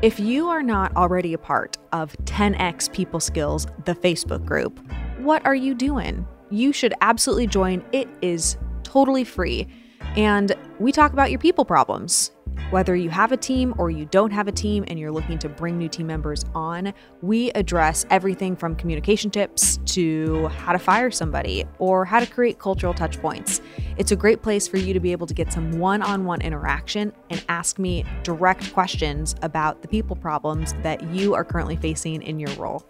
If you are not already a part of 10x People Skills, the Facebook group, what are you doing? You should absolutely join. It is totally free. And we talk about your people problems. Whether you have a team or you don't have a team and you're looking to bring new team members on, we address everything from communication tips to how to fire somebody or how to create cultural touch points. It's a great place for you to be able to get some one on one interaction and ask me direct questions about the people problems that you are currently facing in your role.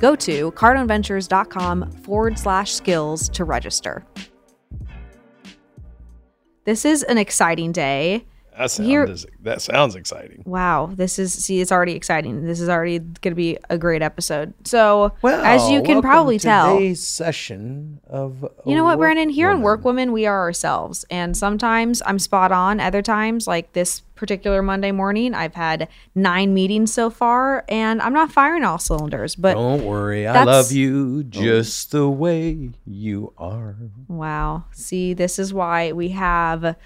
Go to cardoneventures.com forward slash skills to register. This is an exciting day. That sounds, Here- that sounds exciting. Wow, this is see, it's already exciting. This is already going to be a great episode. So, well, as you can probably to tell, today's session of you know what, Brandon? Here on Work Work Women, we are ourselves, and sometimes I'm spot on. Other times, like this particular Monday morning, I've had nine meetings so far, and I'm not firing all cylinders. But Don't worry, I love you just the way you are. Wow. See, this is why we have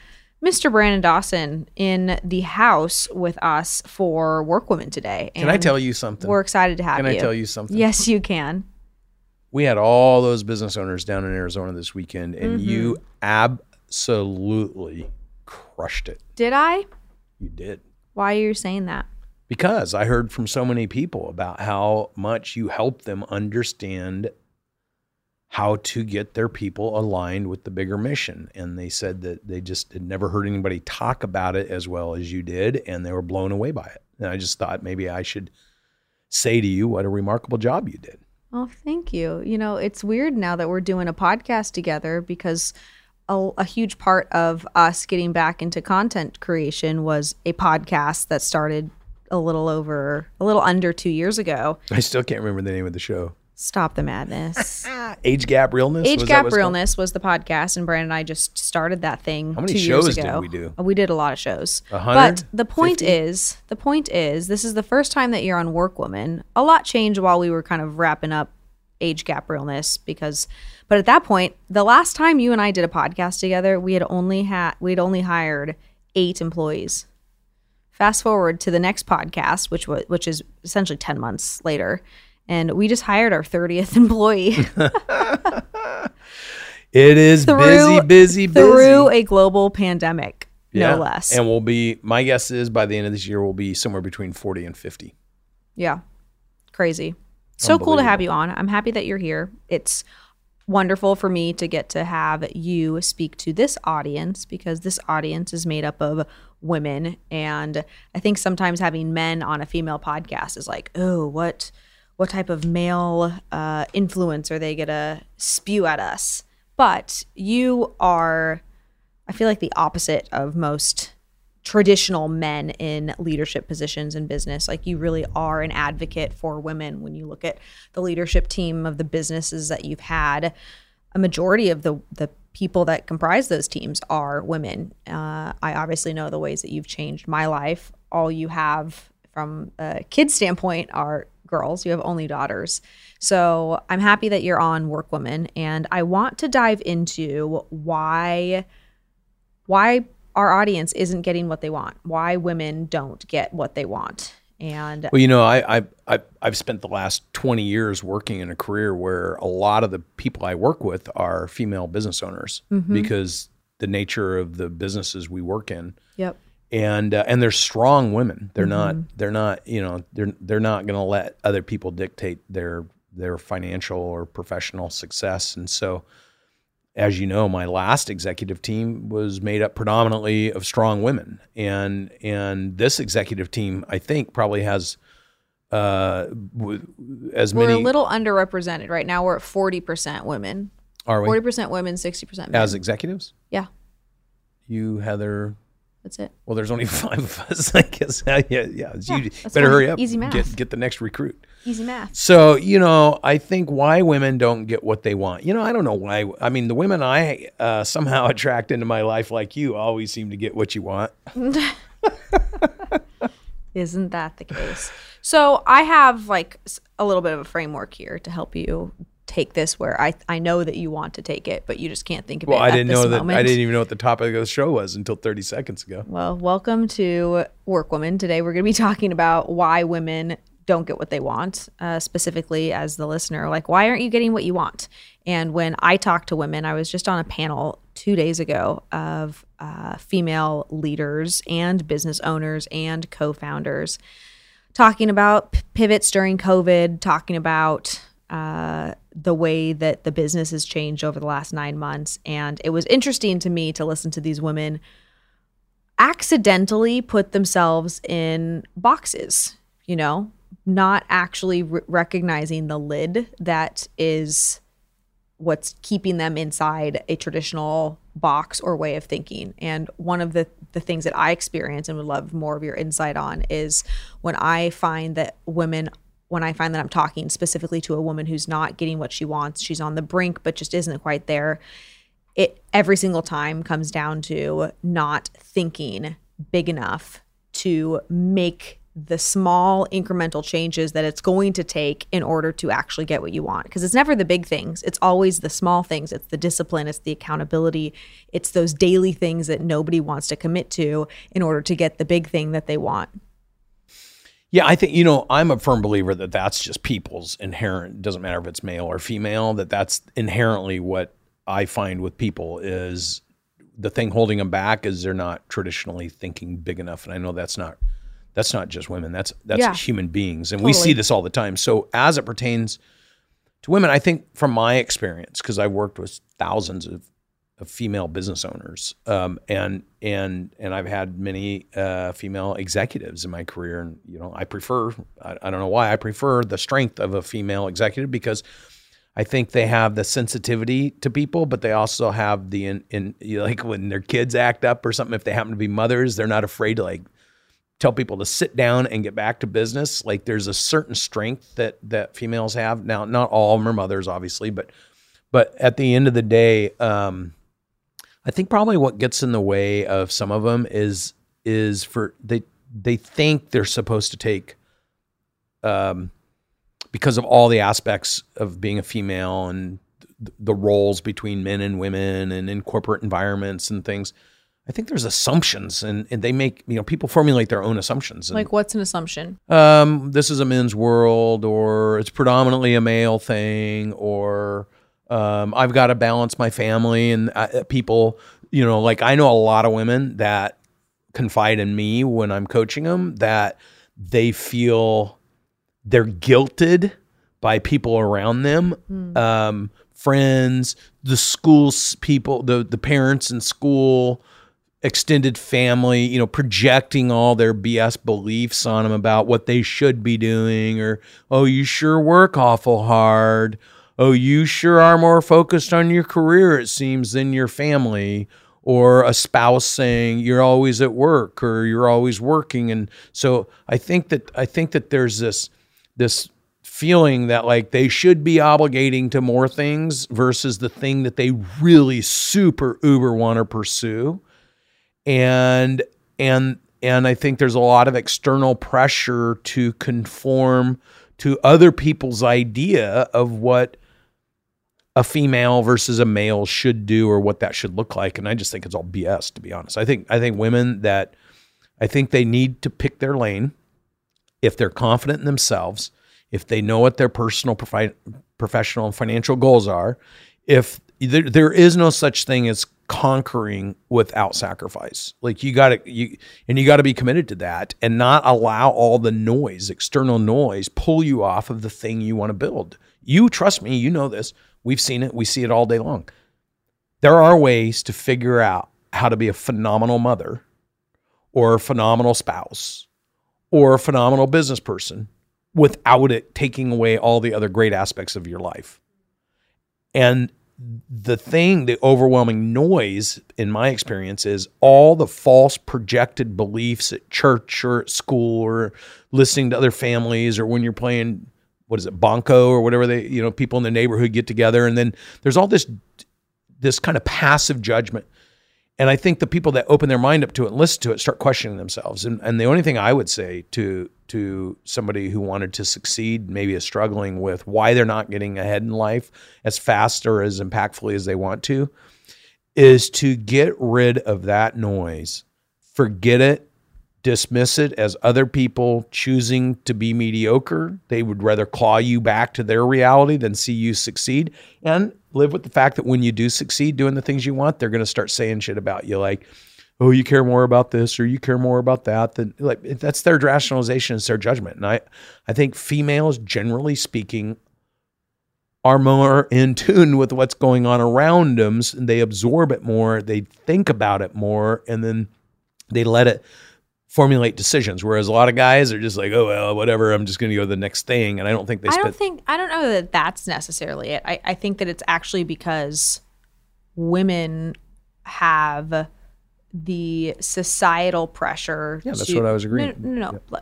Mr. Brandon Dawson in the house with us for Workwomen today. Can I tell you something? We're excited to have Can you. Can I tell you something? Yes, you can. We had all those business owners down in Arizona this weekend, and Mm-hmm. you absolutely crushed it. Did I? You did. Why are you saying that? Because I heard from so many people about how much you helped them understand how to get their people aligned with the bigger mission. And they said that they just had never heard anybody talk about it as well as you did, and they were blown away by it. And I just thought maybe I should say to you what a remarkable job you did. Oh, thank you. You know, it's weird now that we're doing a podcast together because a, a huge part of us getting back into content creation was a podcast that started a little over, a little under two years ago. I still can't remember the name of the show. Stop the madness. Age Gap Realness? Age Was Gap it's called? Realness was the podcast, and Brandon and I just started that thing. How many two shows years did ago. we do? We did a lot of shows. But the point Fifty? is, the point is, this is the first time that you're on Workwoman. A lot changed while we were kind of wrapping up Age Gap Realness because, but at that point, the last time you and I did a podcast together, we had only had we'd only hired eight employees. Fast forward to the next podcast, which was which is essentially ten months later, and we just hired our thirtieth employee. It is Through- busy, busy, busy. through a global pandemic, Yeah. no less. And we'll be, my guess is by the end of this year, we'll be somewhere between 40 and 50. yeah, crazy. So cool to have you on. I'm happy that you're here. It's wonderful for me to get to have you speak to this audience because this audience is made up of women. And I think sometimes having men on a female podcast is like, oh, what what type of male uh, influence are they gonna spew at us? But you are I feel like the opposite of most traditional men in leadership positions in business. Like you really are an advocate for women when you look at the leadership team of the businesses that you've had. A majority of the the people that comprise those teams are women. Uh, I obviously know the ways that you've changed my life. All you have from a kid standpoint are girls. You have only daughters. So I'm happy that you're on Workwoman, and I want to dive into why why our audience isn't getting what they want, why women don't get what they want. And Well, you know, I, I, I, I've spent the last 20 years working in a career where a lot of the people I work with are female business owners Mm-hmm. because the nature of the businesses we work in. yep. And uh, and they're strong women. They're not Mm-hmm. they're not you know they're they're not going to let other people dictate their their financial or professional success. And so, as you know, my last executive team was made up predominantly of strong women, and and this executive team I think probably has uh w- as many We're a little underrepresented right now. We're at 40% women, are we 40% women, 60% men. as executives. yeah, You Heather. That's it. Well, there's only five of us, I guess. Yeah, yeah. it's you better hurry up. Easy math. Get get the next recruit. Easy math. So, you know, I think why women don't get what they want. You know, I don't know why. I mean, the women I uh, somehow attract into my life, like you, always seem to get what you want. Isn't that the case? So I have like a little bit of a framework here to help you take this where I I know that you want to take it, but you just can't think of well, it. I at didn't this know that. moment. I didn't even know what the topic of the show was until 30 seconds ago. Well, welcome to Workwoman. Today we're going to be talking about why women don't get what they want, uh, specifically as the listener. Like, why aren't you getting what you want? And when I talk to women, I was just on a panel two days ago of uh, female leaders and business owners and co founders talking about p- pivots during COVID, talking about uh, the way that the business has changed over the last nine months. And it was interesting to me to listen to these women accidentally put themselves in boxes, you know, not actually re- recognizing the lid that is what's keeping them inside a traditional box or way of thinking. And one of the the things that I experience and would love more of your insight on is when I find that women when I find that I'm talking specifically to a woman who's not getting what she wants, she's on the brink but just isn't quite there. It every single time comes down to not thinking big enough to make the small incremental changes that it's going to take in order to actually get what you want. Because it's never the big things, it's always the small things. It's the discipline, it's the accountability, it's those daily things that nobody wants to commit to in order to get the big thing that they want. Yeah, I think you know I'm a firm believer that that's just people's inherent. Doesn't matter if it's male or female. That that's inherently what I find with people is the thing holding them back is they're not traditionally thinking big enough. And I know that's not that's not just women. That's that's Yeah. human beings, and we see this all the time. So as it pertains to women, I think from my experience, because I've worked with thousands of female business owners, um, and and and I've had many uh, female executives in my career, and you know I prefer I, I don't know why I prefer the strength of a female executive because I think they have the sensitivity to people, but they also have the in, in you know, like when their kids act up or something. If they happen to be mothers, they're not afraid to like tell people to sit down and get back to business. Like there's a certain strength that that females have. Now, not all of them are mothers, obviously, but but at the end of the day, um, I think probably what gets in the way of some of them is is for they they think they're supposed to take um because of all the aspects of being a female and th- the roles between men and women and in corporate environments and things. I think there's assumptions and, and they make, you know, people formulate their own assumptions. And, Like, what's an assumption? um, this is a men's world, or it's predominantly a male thing, or um, I've got to balance my family and uh, people. You know, like I know a lot of women that confide in me when I'm coaching them that they feel they're guilted by people around them, um, friends, the schools people, the the parents in school extended family, you know, projecting all their BS beliefs on them about what they should be doing, or, oh, you sure work awful hard. Oh, you sure are more focused on your career, it seems, than your family. Or a spouse saying you're always at work or you're always working. And so I think that I think that there's this this feeling that like they should be obligating to more things versus the thing that they really super uber want to pursue and and and I think there's a lot of external pressure to conform to other people's idea of what a female versus a male should do or what that should look like and I just think it's all BS to be honest. I think I think women that I think they need to pick their lane if they're confident in themselves, if they know what their personal profi- professional and financial goals are, if there, there is no such thing as conquering without sacrifice. Like you got to you and you got to be committed to that and not allow all the noise, external noise pull you off of the thing you want to build. You trust me, you know this. We've seen it. We see it all day long. There are ways to figure out how to be a phenomenal mother or a phenomenal spouse or a phenomenal business person without it taking away all the other great aspects of your life. And the thing, the overwhelming noise in my experience is all the false projected beliefs at church or at school or listening to other families or when you're playing what is it, Bunco or whatever they, you know, people in the neighborhood get together and then there's all this this kind of passive judgment. And I think the people that open their mind up to it and listen to it start questioning themselves. And and the only thing I would say to to somebody who wanted to succeed, maybe is struggling with why they're not getting ahead in life as fast or as impactfully as they want to, is to get rid of that noise. Forget it, dismiss it as other people choosing to be mediocre. They would rather claw you back to their reality than see you succeed. And live with the fact that when you do succeed doing the things you want, they're going to start saying shit about you like, oh, you care more about this or you care more about that. Then like that's their rationalization, it's their judgment. And I, I think females, generally speaking, are more in tune with what's going on around them. And they absorb it more, they think about it more, and then they let it formulate decisions. Whereas a lot of guys are just like, oh well, whatever. I'm just going to go to the next thing. And I don't think they. I don't think I don't know that that's necessarily it. I, I think that it's actually because women have the societal pressure. Yeah, that's to, what I was agreeing. No, no, no. no.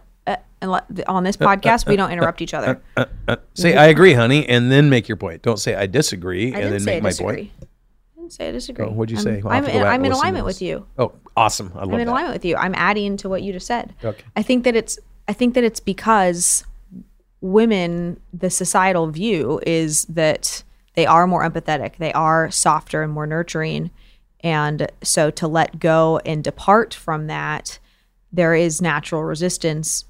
Uh, on this uh, uh, podcast, we uh, don't interrupt each other. Uh, say I agree, honey, and then make your point. Don't say I disagree I and then didn't say I make my disagree. point. Say I disagree. Oh, what'd you I'm- say? We'll I'm, in, I'm in alignment with you. Oh, awesome! I love I'm in that. alignment with you. I'm adding to what you just said. Okay. I think that it's I think that it's because women the societal view is that they are more empathetic, they are softer and more nurturing. And so to let go and depart from that, there is natural resistance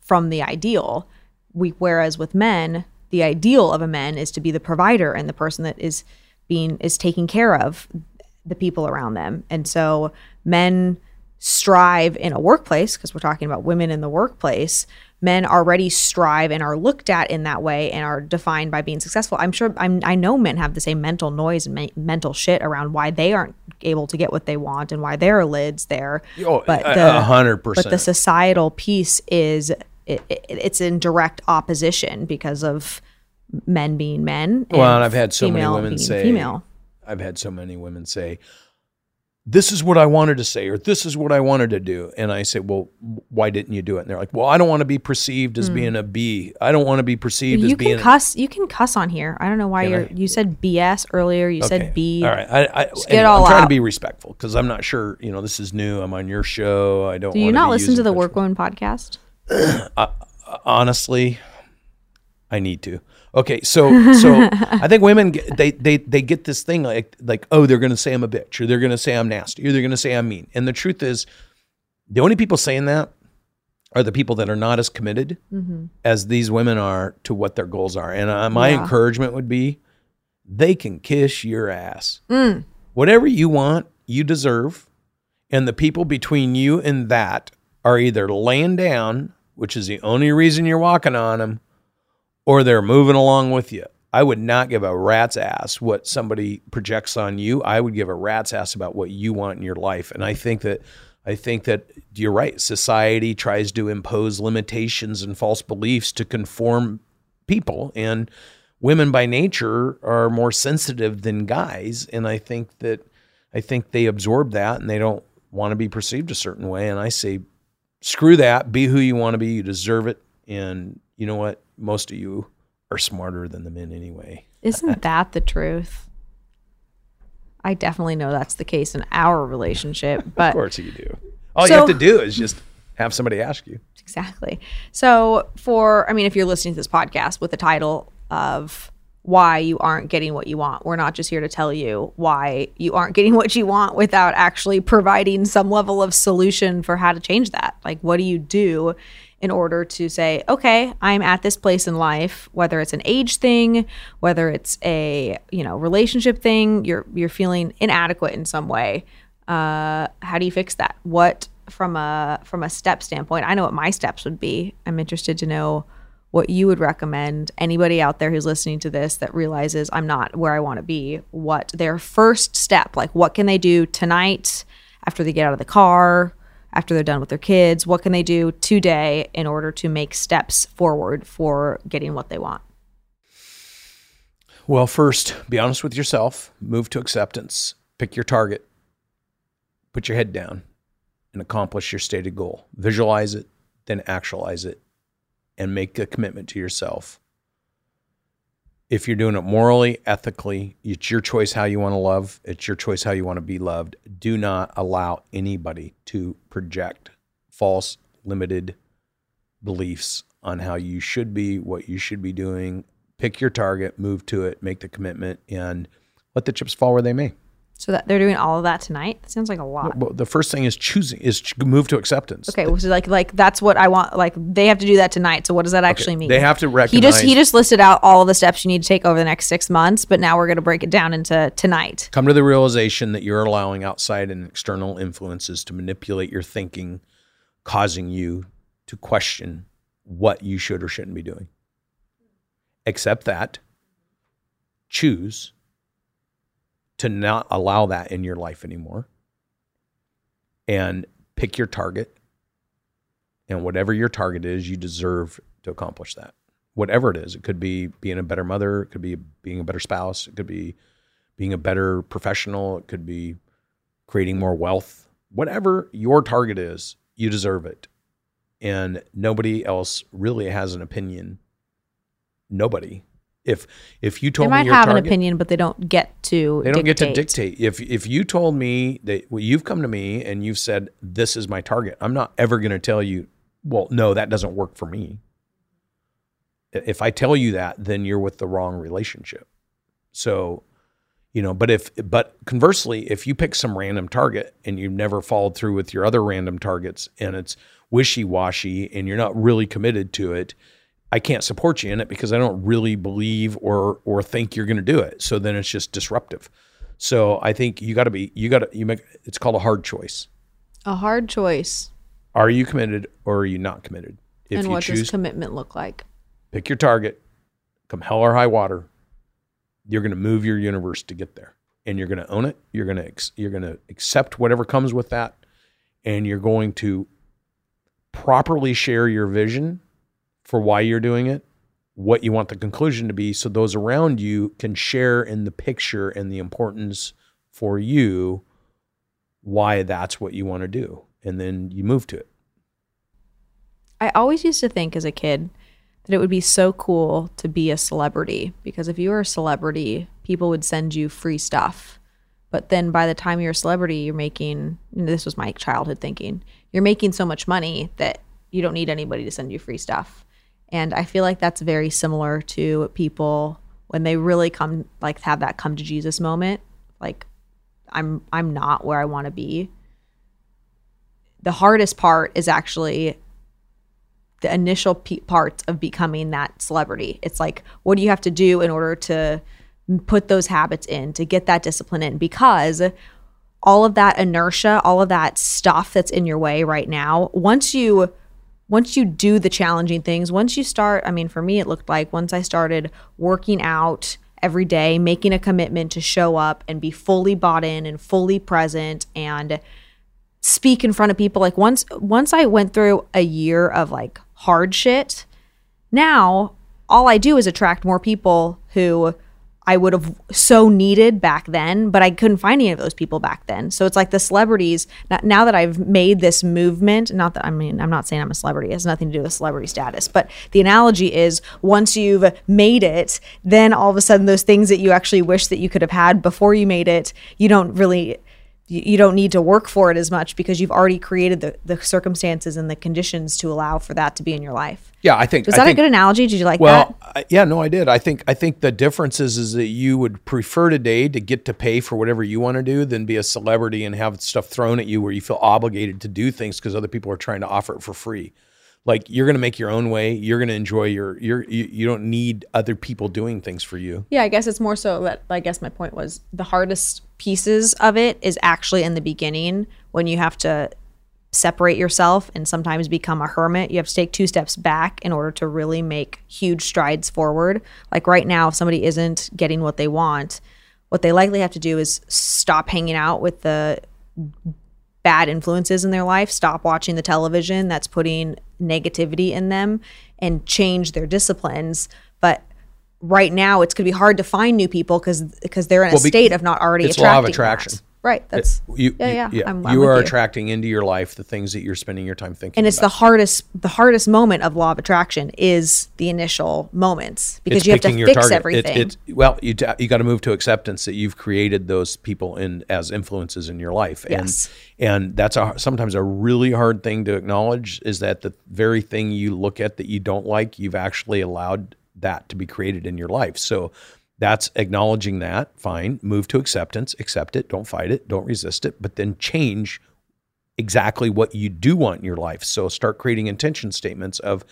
from the ideal. We whereas with men, the ideal of a man is to be the provider and the person that is being is taking care of the people around them. And so men strive in a workplace because we're talking about women in the workplace men already strive and are looked at in that way and are defined by being successful. I'm sure I'm, i know men have the same mental noise and me- mental shit around why they aren't able to get what they want and why there are lids there. Oh, uh, but a- the a hundred but the societal piece is it, it, it's in direct opposition because of men being men Well, and I've had so many women say, female I've had so many women say, "This is what I wanted to say," or "This is what I wanted to do," and I say, "Well, why didn't you do it?" And they're like, "Well, I don't want to be perceived as hmm. being a B. I don't want to be perceived you as being." can cuss you can cuss on here i don't know why you're I? you said bs earlier you Okay. said b All right, I, I, get anyway, all I'm trying out. to be respectful because I'm not sure. You know, this is new. I'm on your show. I don't. do you not be listen to the such- work woman podcast honestly i need to okay so so i think women they they they get this thing like like oh they're going to say i'm a bitch or they're going to say i'm nasty or they're going to say i'm mean. And the truth is the only people saying that are the people that are not as committed as these women are to what their goals are. And uh, my Yeah. encouragement would be they can kiss your ass. Mm. whatever you want you deserve. And the people between you and that are either laying down, which is the only reason you're walking on them, or they're moving along with you. I would not give a rat's ass what somebody projects on you. I would give a rat's ass about what you want in your life. And I think that I think that you're right. Society tries to impose limitations and false beliefs to conform people and women by nature are more sensitive than guys and I think that I think they absorb that and they don't want to be perceived a certain way. And I say, screw that. Be who you want to be. You deserve it. And you know what? Most of you are smarter than the men anyway. Isn't that the truth? I definitely know that's the case in our relationship, but Of course you do. All you have to do is just have somebody ask you. exactly. So, for I mean, if you're listening to this podcast with the title of why you aren't getting what you want, we're not just here to tell you why you aren't getting what you want without actually providing some level of solution for how to change that. Like, what do you do in order to say, okay, I'm at this place in life, whether it's an age thing, whether it's a you know relationship thing, you're you're feeling inadequate in some way. Uh, how do you fix that? What from a from a step standpoint? I know what my steps would be. I'm interested to know what you would recommend anybody out there who's listening to this that realizes I'm not where I want to be. What their first step? Like, what can they do tonight after they get out of the car? After they're done with their kids, what can they do today in order to make steps forward for getting what they want? Well, first, be honest with yourself, move to acceptance, pick your target, put your head down, and accomplish your stated goal. Visualize it, then actualize it, and make a commitment to yourself. If you're doing it morally, ethically, it's your choice how you want to love, it's your choice how you want to be loved. Do not allow anybody to project false, limited beliefs on how you should be, what you should be doing. Pick your target, move to it, make the commitment, and let the chips fall where they may. So that they're doing all of that tonight. That sounds like a lot. Well, the first thing is choosing is move to acceptance. Okay, so like like that's what I want. Like they have to do that tonight. So what does that actually mean? They have to recognize. He just he just listed out all of the steps you need to take over the next six months, but now we're going to break it down into tonight. come to the realization that you're allowing outside and external influences to manipulate your thinking, causing you to question what you should or shouldn't be doing. Accept that. Choose to not allow that in your life anymore. And pick your target. And whatever your target is, you deserve to accomplish that. Whatever it is, it could be being a better mother, it could be being a better spouse, it could be being a better professional, it could be creating more wealth. Whatever your target is, you deserve it. And nobody else really has an opinion. Nobody. If if you They told me might your have an opinion, but they don't get to. they don't get to dictate. dictate. If if you told me that well, you've come to me and you've said this is my target, I'm not ever going to tell you, well, no, that doesn't work for me. If I tell you that, then you're with the wrong relationship. So, you know, but if but conversely, if you pick some random target and you've never followed through with your other random targets and it's wishy-washy and you're not really committed to it, I can't support you in it because I don't really believe or or think you're going to do it. So then it's just disruptive. So I think you got to be you got to you make it's called a hard choice. A hard choice. Are you committed or are you not committed? If and what choose does commitment look like? pick your target, come hell or high water, you're going to move your universe to get there, and you're going to own it. You're going to ex- you're going to accept whatever comes with that, and you're going to properly share your vision for why you're doing it, what you want the conclusion to be, so those around you can share in the picture and the importance for you why that's what you want to do, and then you move to it. I always used to think as a kid that it would be so cool to be a celebrity because if you were a celebrity, people would send you free stuff. But then by the time you're a celebrity, you're making this was my childhood thinking. You're making so much money that you don't need anybody to send you free stuff. And I feel like that's very similar to people when they really come like have that come to Jesus moment, like I'm I'm not where I want to be. The hardest part is actually the initial pe- parts of becoming that celebrity. It's like, what do you have to do in order to put those habits in, to get that discipline in? Because all of that inertia, all of that stuff that's in your way right now, once you once you do the challenging things, once you start, I mean, for me, it looked like once I started working out every day, making a commitment to show up and be fully bought in and fully present and speak in front of people like once once I went through a year of like hard shit now all I do is attract more people who I would have so needed back then but I couldn't find any of those people back then. So it's like the celebrities now- that I've made this movement not that I mean I'm not saying I'm a celebrity it has nothing to do with celebrity status but the analogy is once you've made it then all of a sudden those things that you actually wish that you could have had before you made it you don't really you, you don't need to work for it as much because you've already created the, the circumstances and the conditions to allow for that to be in your life. Yeah, I think Was that think, a good analogy? Did you like Well, that? I, yeah, no, I did. I think I think the difference is is that you would prefer today to get to pay for whatever you want to do than be a celebrity and have stuff thrown at you where you feel obligated to do things because other people are trying to offer it for free. Like you're going to make your own way. You're going to enjoy your. You're you, you don't need other people doing things for you. Yeah, I guess it's more so that I guess my point was the hardest pieces of it is actually in the beginning when you have to separate yourself and sometimes become a hermit. You have to take two steps back in order to really make huge strides forward. Like right now, if somebody isn't getting what they want, what they likely have to do is stop hanging out with the bad influences in their life, stop watching the television that's putting negativity in them and change their disciplines. But right now it's going to be hard to find new people because because they're in a be- state of not already It's law of attraction. that. Right. That's you, yeah, you, yeah. I'm- I'm you are you. attracting into your life the things that you're spending your time thinking and it's about. the hardest the hardest moment of law of attraction is the initial moments because It's you have to fix target. It- everything. it's well, you you got to move to acceptance that you've created those people in as influences in your life, Yes. and and that's a sometimes a really hard thing to acknowledge is that the very thing you look at that you don't like, you've actually allowed that to be created in your life. So that's acknowledging that. Fine, move to acceptance, accept it, don't fight it, don't resist it, but then change exactly what you do want in your life. So start creating intention statements of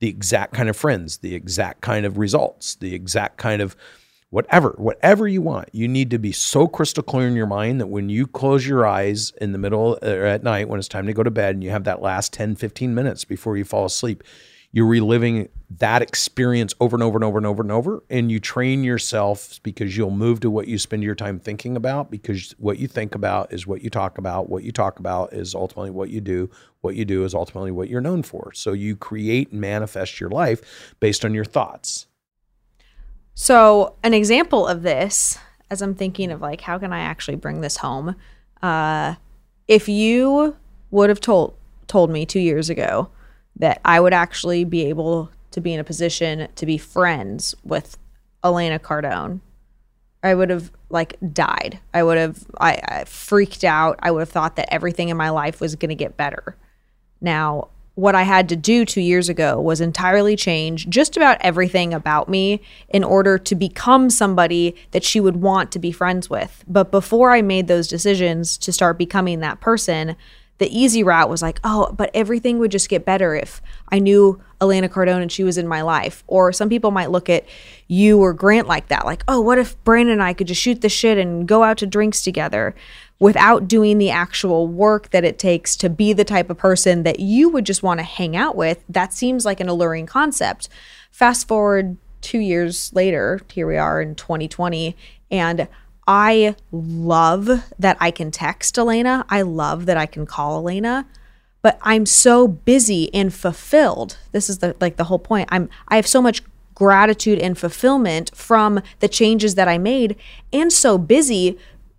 the exact kind of friends, the exact kind of results, the exact kind of whatever, whatever you want. You need to be so crystal clear in your mind that when you close your eyes in the middle or at night when it's time to go to bed and you have that last 10, 15 minutes before you fall asleep, you're reliving that experience over and over and over and over and over. And you train yourself because you'll move to what you spend your time thinking about because what you think about is what you talk about. What you talk about is ultimately what you do. What you do is ultimately what you're known for. So you create and manifest your life based on your thoughts. So, an example of this, as I'm thinking of like, how can I actually bring this home? Uh, if you would have told told me two years ago that I would actually be able to be in a position to be friends with Elena Cardone, I would have like died. I would have I, I freaked out. I would have thought that everything in my life was going to get better. Now, what I had to do two years ago was entirely change just about everything about me in order to become somebody that she would want to be friends with. But before I made those decisions to start becoming that person, the easy route was like, oh, but everything would just get better if I knew Elena Cardone and she was in my life. Or some people might look at you or Grant like that, like, oh, what if Brandon and I could just shoot the shit and go out to drinks together without doing the actual work that it takes to be the type of person that you would just want to hang out with? That seems like an alluring concept. Fast forward two years later, here we are in 2020, and I love that I can text Elena. I love that I can call Elena, but I'm so busy and fulfilled. This is the like the whole point. I'm I have so much gratitude and fulfillment from the changes that I made and so busy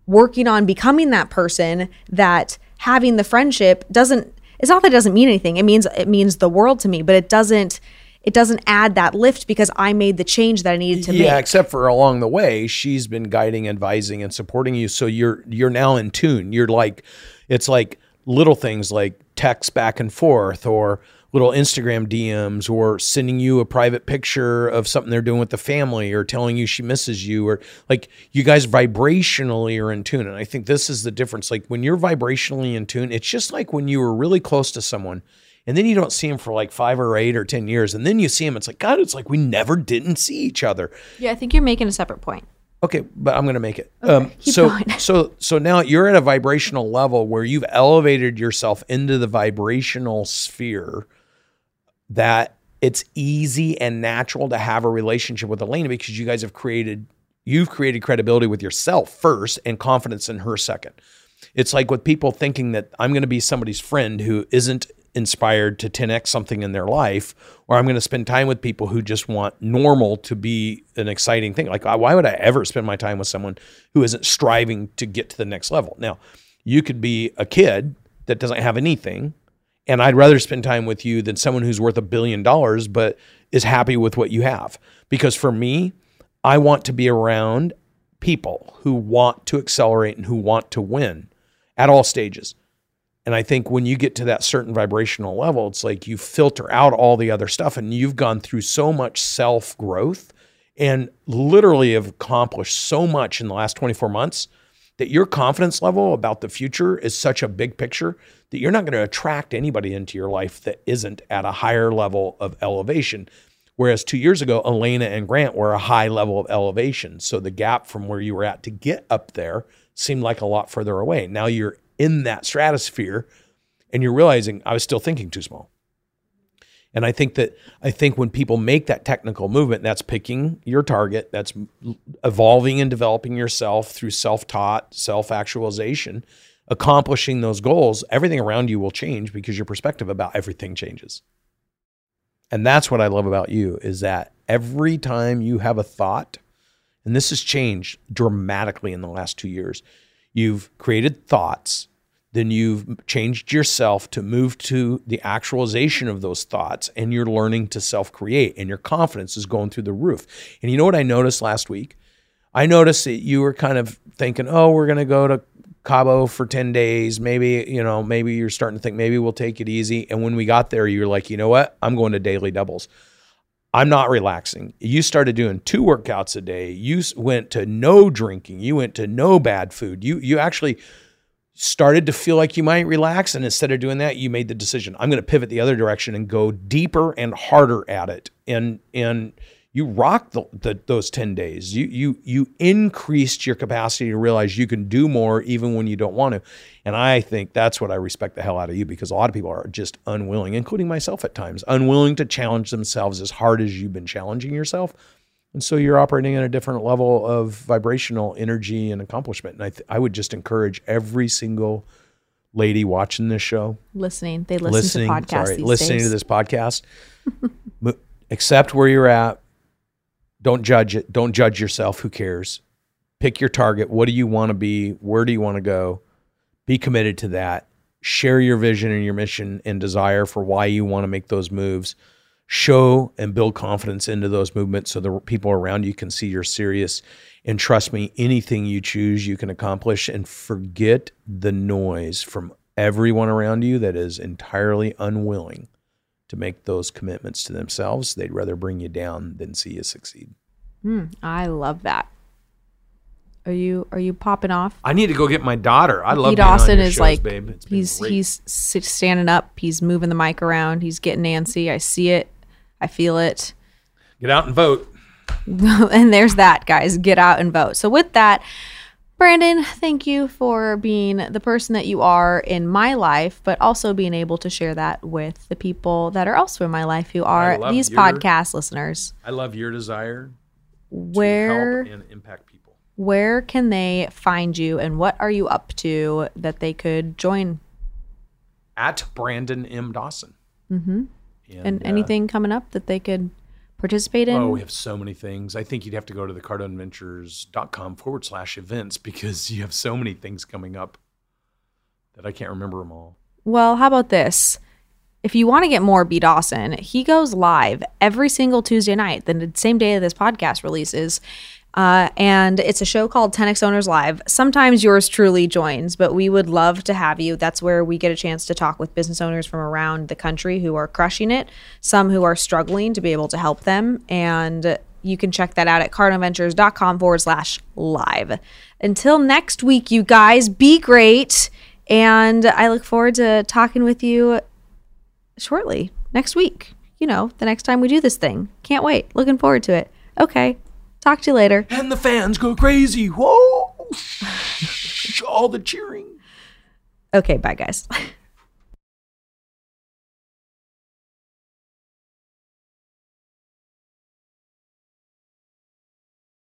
working on becoming that person that having the friendship doesn't it's not that it doesn't mean anything. It means it means the world to me, but it doesn't it doesn't add that lift because I made the change that I needed to yeah, make. Yeah, except for along the way, she's been guiding, advising, and supporting you. So you're you're now in tune. You're like, it's like little things like text back and forth, or little Instagram DMs, or sending you a private picture of something they're doing with the family, or telling you she misses you, or like you guys vibrationally are in tune. And I think this is the difference. Like when you're vibrationally in tune, it's just like when you were really close to someone and then you don't see him for like five or eight or ten years and then you see him it's like god it's like we never didn't see each other Yeah, I think you're making a separate point. okay but i'm going to make it um, keep so going. so so now you're at a vibrational level where you've elevated yourself into the vibrational sphere that it's easy and natural to have a relationship with elena because you guys have created you've created credibility with yourself first and confidence in her second it's like with people thinking that i'm going to be somebody's friend who isn't inspired to 10x something in their life or i'm going to spend time with people who just want normal to be an exciting thing. Like uh, why would i ever spend my time with someone who isn't striving to get to the next level? Now you could be a kid that doesn't have anything and i'd rather spend time with you than someone who's worth a billion dollars but is happy with what you have. Because for me i want to be around people who want to accelerate and who want to win at all stages and I think when you get to that certain vibrational level, it's like you filter out all the other stuff and you've gone through so much self growth and literally have accomplished so much in the last 24 months that your confidence level about the future is such a big picture that you're not going to attract anybody into your life that isn't at a higher level of elevation. Whereas two years ago, Elena and Grant were a high level of elevation. So the gap from where you were at to get up there seemed like a lot further away. Now you're in that stratosphere and you're realizing I was still thinking too small. And I think that I think when people make that technical movement, that's picking your target, that's evolving and developing yourself through self-taught, self-actualization, accomplishing those goals, everything around you will change because your perspective about everything changes. And that's what I love about you is that every time you have a thought, and this has changed dramatically in the last 2 years, you've created thoughts, then you've changed yourself to move to the actualization of those thoughts and you're learning to self-create and your confidence is going through the roof. And you know what I noticed last week? I noticed that you were kind of thinking, "Oh, we're going to go to Cabo for 10 days. Maybe, you know, maybe you're starting to think maybe we'll take it easy. And when we got there, you're like, you know what? I'm going to daily doubles. I'm not relaxing. You started doing two workouts a day. You went to no drinking. You went to no bad food. You you actually started to feel like you might relax and instead of doing that you made the decision i'm going to pivot the other direction and go deeper and harder at it and and you rocked the, the, those 10 days. You, you, you increased your capacity to realize you can do more even when you don't want to. And I think that's what I respect the hell out of you because a lot of people are just unwilling, including myself at times, unwilling to challenge themselves as hard as you've been challenging yourself. And so you're operating at a different level of vibrational energy and accomplishment. And I, th- I would just encourage every single lady watching this show, listening, they listen listening, to podcasts, sorry, listening days. to this podcast, accept where you're at, don't judge it. Don't judge yourself. Who cares? Pick your target. What do you want to be? Where do you want to go? Be committed to that. Share your vision and your mission and desire for why you want to make those moves. Show and build confidence into those movements so the people around you can see you're serious. And trust me, anything you choose, you can accomplish. And forget the noise from everyone around you that is entirely unwilling to make those commitments to themselves. They'd rather bring you down than see you succeed. Mm, I love that. Are you are you popping off? I need to go get my daughter. I love Pete Dawson is shows, like babe. he's he's standing up. He's moving the mic around. He's getting Nancy. I see it. I feel it. Get out and vote. and there's that, guys. Get out and vote. So with that, Brandon, thank you for being the person that you are in my life, but also being able to share that with the people that are also in my life who are these your, podcast listeners. I love your desire where, and impact people. Where can they find you and what are you up to that they could join? At Brandon M. Dawson. Mm-hmm. And, and uh, anything coming up that they could participate in? Oh, we have so many things. I think you'd have to go to the cardoneventures.com forward slash events because you have so many things coming up that I can't remember them all. Well, how about this? If you want to get more B. Dawson, he goes live every single Tuesday night, the same day this podcast releases. Uh, and it's a show called 10x Owners Live. Sometimes yours truly joins, but we would love to have you. That's where we get a chance to talk with business owners from around the country who are crushing it, some who are struggling to be able to help them. And you can check that out at cardoneventures.com forward slash live. Until next week, you guys, be great. And I look forward to talking with you shortly next week. You know, the next time we do this thing. Can't wait. Looking forward to it. Okay. Talk to you later. And the fans go crazy. Whoa! All the cheering. Okay, bye, guys.